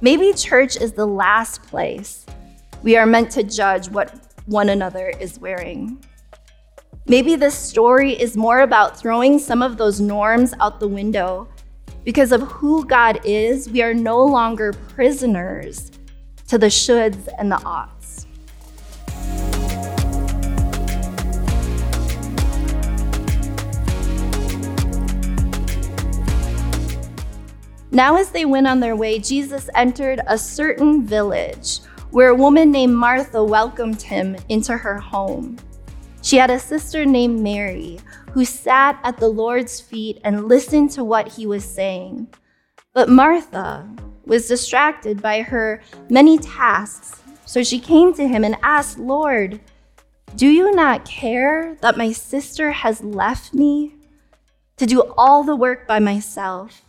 Maybe church is the last place we are meant to judge what one another is wearing. Maybe this story is more about throwing some of those norms out the window. Because of who God is, we are no longer prisoners to the shoulds and the oughts. Now, as they went on their way, Jesus entered a certain village where a woman named Martha welcomed him into her home. She had a sister named Mary who sat at the Lord's feet and listened to what he was saying. But Martha was distracted by her many tasks, so she came to him and asked, Lord, do you not care that my sister has left me to do all the work by myself?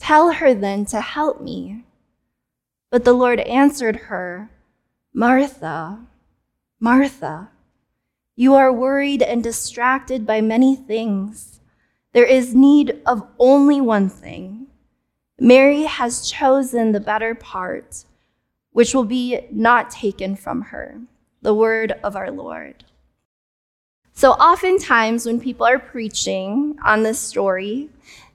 Tell her then to help me. But the Lord answered her, Martha, Martha, you are worried and distracted by many things. There is need of only one thing. Mary has chosen the better part, which will be not taken from her. The word of our Lord. So, oftentimes, when people are preaching on this story,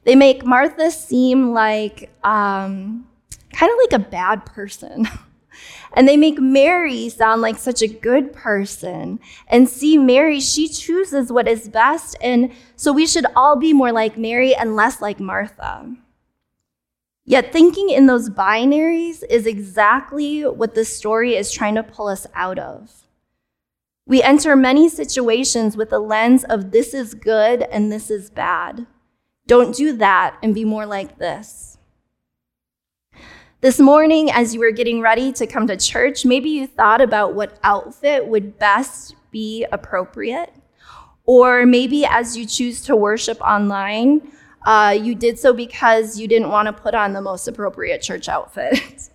they make Martha seem like um, kind of like a bad person. and they make Mary sound like such a good person. And see, Mary, she chooses what is best. And so we should all be more like Mary and less like Martha. Yet, thinking in those binaries is exactly what the story is trying to pull us out of. We enter many situations with a lens of this is good and this is bad. Don't do that and be more like this. This morning, as you were getting ready to come to church, maybe you thought about what outfit would best be appropriate. Or maybe as you choose to worship online, uh, you did so because you didn't want to put on the most appropriate church outfit.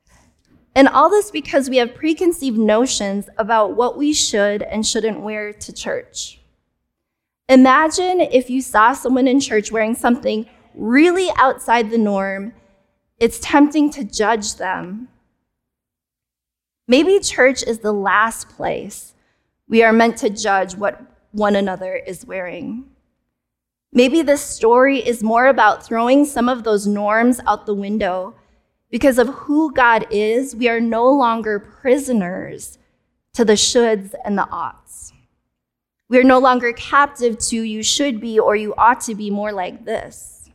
and all this because we have preconceived notions about what we should and shouldn't wear to church. Imagine if you saw someone in church wearing something really outside the norm it's tempting to judge them. Maybe church is the last place we are meant to judge what one another is wearing. Maybe this story is more about throwing some of those norms out the window. Because of who God is, we are no longer prisoners to the shoulds and the oughts. We are no longer captive to you should be or you ought to be more like this.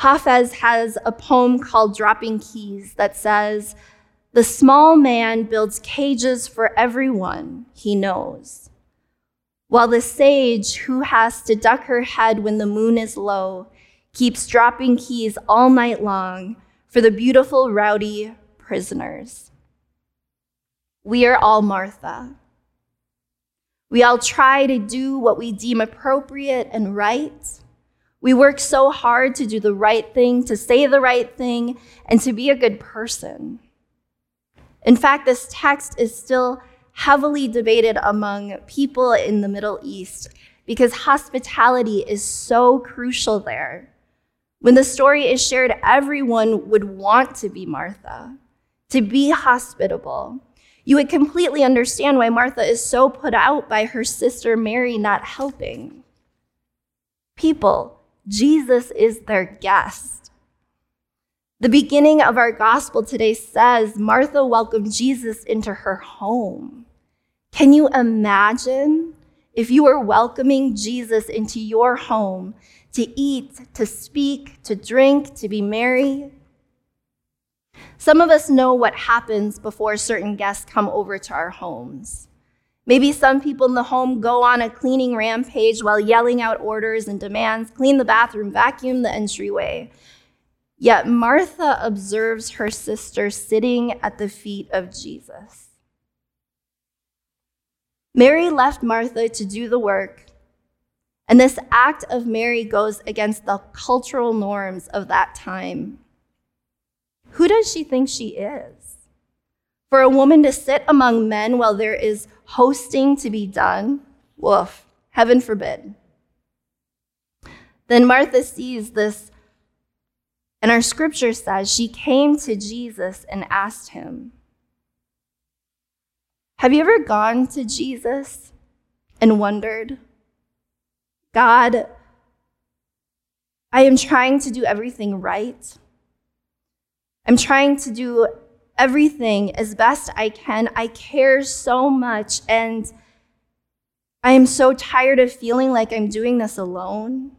Hafez has a poem called Dropping Keys that says, The small man builds cages for everyone he knows, while the sage who has to duck her head when the moon is low keeps dropping keys all night long for the beautiful, rowdy prisoners. We are all Martha. We all try to do what we deem appropriate and right we work so hard to do the right thing, to say the right thing, and to be a good person. In fact, this text is still heavily debated among people in the Middle East because hospitality is so crucial there. When the story is shared, everyone would want to be Martha, to be hospitable. You would completely understand why Martha is so put out by her sister Mary not helping. People, Jesus is their guest. The beginning of our gospel today says Martha welcomed Jesus into her home. Can you imagine if you were welcoming Jesus into your home to eat, to speak, to drink, to be merry? Some of us know what happens before certain guests come over to our homes. Maybe some people in the home go on a cleaning rampage while yelling out orders and demands clean the bathroom, vacuum the entryway. Yet Martha observes her sister sitting at the feet of Jesus. Mary left Martha to do the work, and this act of Mary goes against the cultural norms of that time. Who does she think she is? For a woman to sit among men while there is hosting to be done, woof, heaven forbid. Then Martha sees this, and our scripture says she came to Jesus and asked him, Have you ever gone to Jesus and wondered, God, I am trying to do everything right? I'm trying to do everything as best I can. I care so much, and I am so tired of feeling like I'm doing this alone.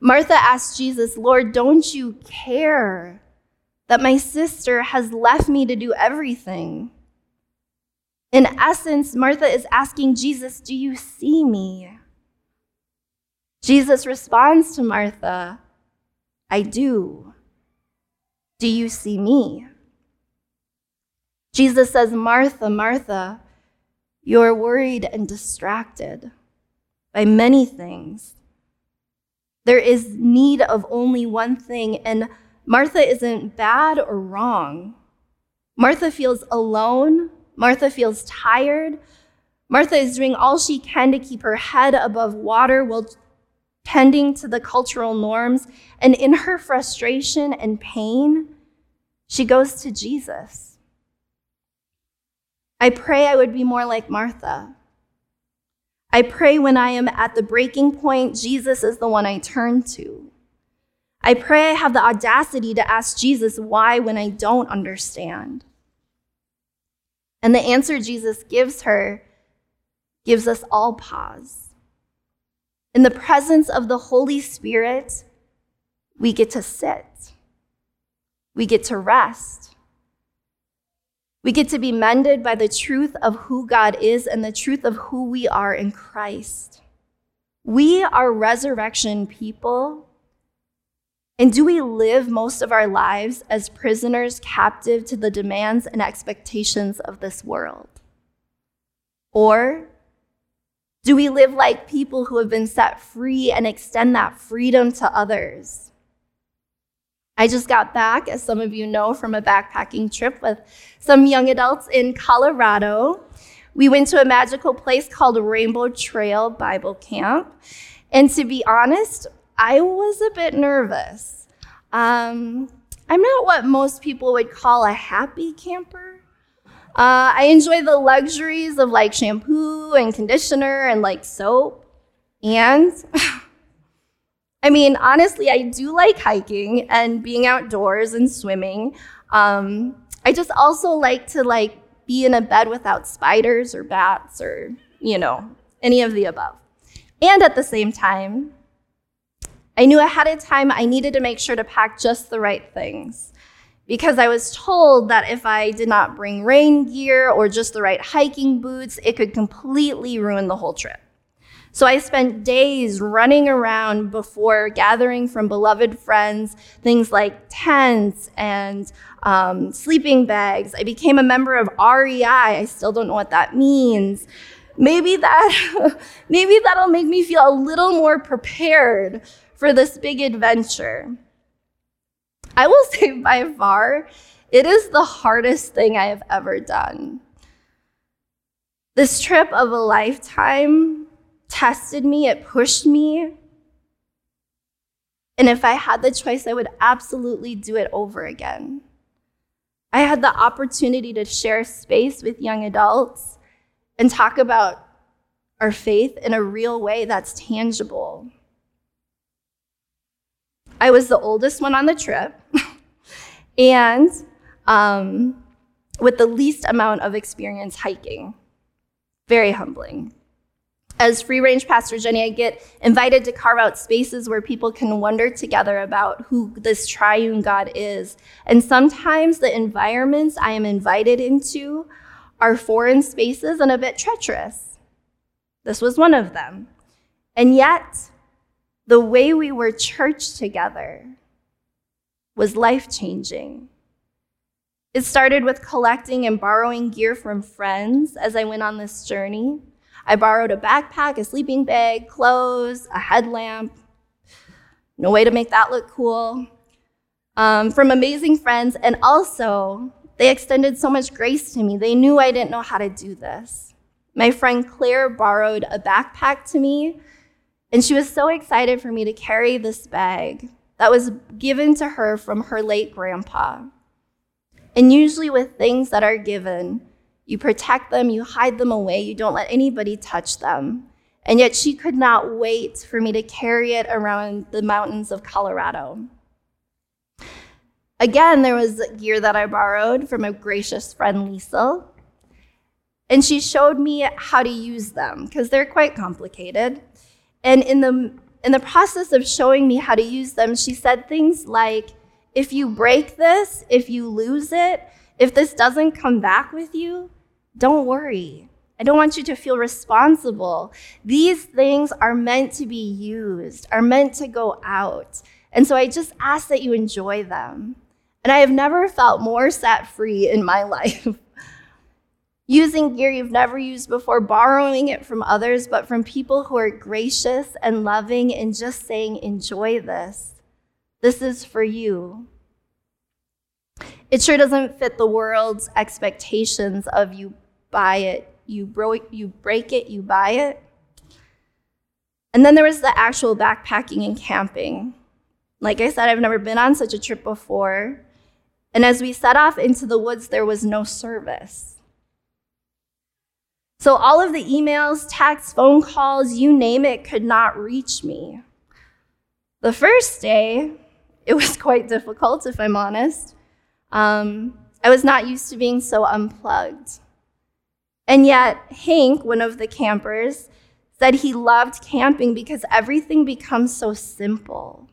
Martha asked Jesus, Lord, don't you care that my sister has left me to do everything? In essence, Martha is asking Jesus, Do you see me? Jesus responds to Martha, I do. Do you see me? Jesus says, Martha, Martha, you're worried and distracted by many things. There is need of only one thing, and Martha isn't bad or wrong. Martha feels alone. Martha feels tired. Martha is doing all she can to keep her head above water while tending to the cultural norms, and in her frustration and pain, she goes to Jesus. I pray I would be more like Martha. I pray when I am at the breaking point, Jesus is the one I turn to. I pray I have the audacity to ask Jesus why when I don't understand. And the answer Jesus gives her gives us all pause. In the presence of the Holy Spirit, we get to sit, we get to rest. We get to be mended by the truth of who God is and the truth of who we are in Christ. We are resurrection people. And do we live most of our lives as prisoners captive to the demands and expectations of this world? Or do we live like people who have been set free and extend that freedom to others? I just got back, as some of you know, from a backpacking trip with some young adults in Colorado. We went to a magical place called Rainbow Trail Bible Camp. And to be honest, I was a bit nervous. Um, I'm not what most people would call a happy camper. Uh, I enjoy the luxuries of like shampoo and conditioner and like soap. And I mean, honestly, I do like hiking and being outdoors and swimming. Um, I just also like to like be in a bed without spiders or bats or, you know, any of the above. And at the same time, I knew ahead of time I needed to make sure to pack just the right things because I was told that if I did not bring rain gear or just the right hiking boots, it could completely ruin the whole trip. So I spent days running around before gathering from beloved friends things like tents and um, sleeping bags. I became a member of REI. I still don't know what that means. Maybe that, maybe that'll make me feel a little more prepared for this big adventure. I will say by far, it is the hardest thing I have ever done. This trip of a lifetime tested me, it pushed me. And if I had the choice, I would absolutely do it over again. I had the opportunity to share space with young adults and talk about our faith in a real way that's tangible. I was the oldest one on the trip and um, with the least amount of experience hiking. Very humbling. As free range pastor Jenny, I get invited to carve out spaces where people can wonder together about who this triune God is. And sometimes the environments I am invited into are foreign spaces and a bit treacherous. This was one of them. And yet, the way we were church together was life changing. It started with collecting and borrowing gear from friends as I went on this journey. I borrowed a backpack, a sleeping bag, clothes, a headlamp. No way to make that look cool. Um, from amazing friends, and also They extended so much grace to me. They knew I didn't know how to do this. My friend Claire borrowed a backpack to me, and she was so excited for me to carry this bag that was given to her from her late grandpa. And usually, with things that are given, you protect them, you hide them away, you don't let anybody touch them. And yet, she could not wait for me to carry it around the mountains of Colorado. Again, there was gear that I borrowed from a gracious friend, Lisa. And she showed me how to use them because they're quite complicated. And in the, in the process of showing me how to use them, she said things like, if you break this, if you lose it, if this doesn't come back with you, don't worry. I don't want you to feel responsible. These things are meant to be used, are meant to go out. And so I just ask that you enjoy them. And I have never felt more set free in my life. Using gear you've never used before, borrowing it from others, but from people who are gracious and loving and just saying, enjoy this. This is for you. It sure doesn't fit the world's expectations of you buy it, you, bro- you break it, you buy it. And then there was the actual backpacking and camping. Like I said, I've never been on such a trip before. And as we set off into the woods, there was no service. So all of the emails, texts, phone calls, you name it, could not reach me. The first day, it was quite difficult, if I'm honest. Um, I was not used to being so unplugged. And yet, Hank, one of the campers, said he loved camping because everything becomes so simple.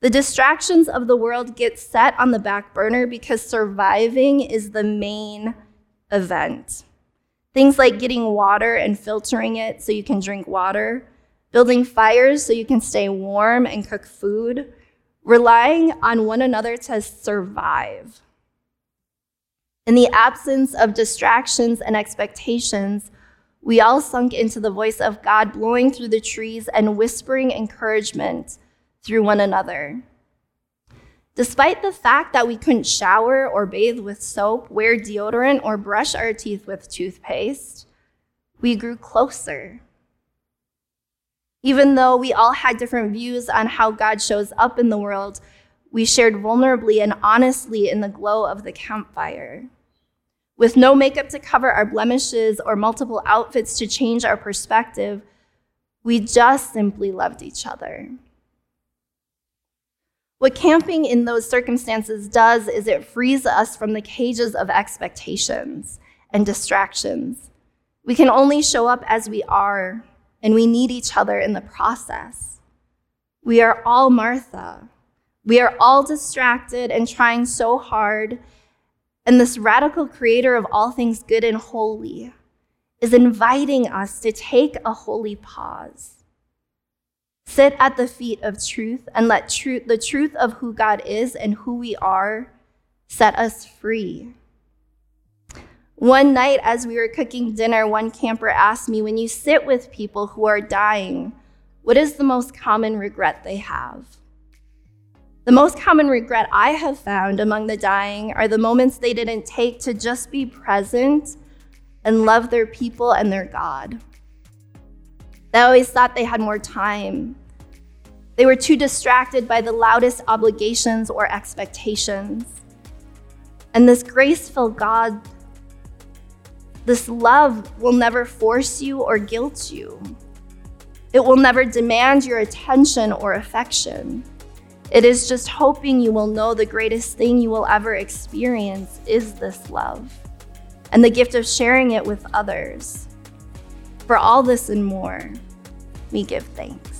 The distractions of the world get set on the back burner because surviving is the main event. Things like getting water and filtering it so you can drink water, building fires so you can stay warm and cook food, relying on one another to survive. In the absence of distractions and expectations, we all sunk into the voice of God blowing through the trees and whispering encouragement through one another. Despite the fact that we couldn't shower or bathe with soap, wear deodorant, or brush our teeth with toothpaste, we grew closer. Even though we all had different views on how God shows up in the world, we shared vulnerably and honestly in the glow of the campfire. With no makeup to cover our blemishes or multiple outfits to change our perspective, we just simply loved each other. What camping in those circumstances does is it frees us from the cages of expectations and distractions. We can only show up as we are, and we need each other in the process. We are all Martha. We are all distracted and trying so hard. And this radical creator of all things good and holy is inviting us to take a holy pause Sit at the feet of truth and let the truth of who God is and who we are set us free. One night, as we were cooking dinner, one camper asked me, When you sit with people who are dying, what is the most common regret they have? The most common regret I have found among the dying are the moments they didn't take to just be present and love their people and their God. They always thought they had more time. They were too distracted by the loudest obligations or expectations. And this graceful God, this love will never force you or guilt you. It will never demand your attention or affection. It is just hoping you will know the greatest thing you will ever experience is this love and the gift of sharing it with others. For all this and more, we give thanks.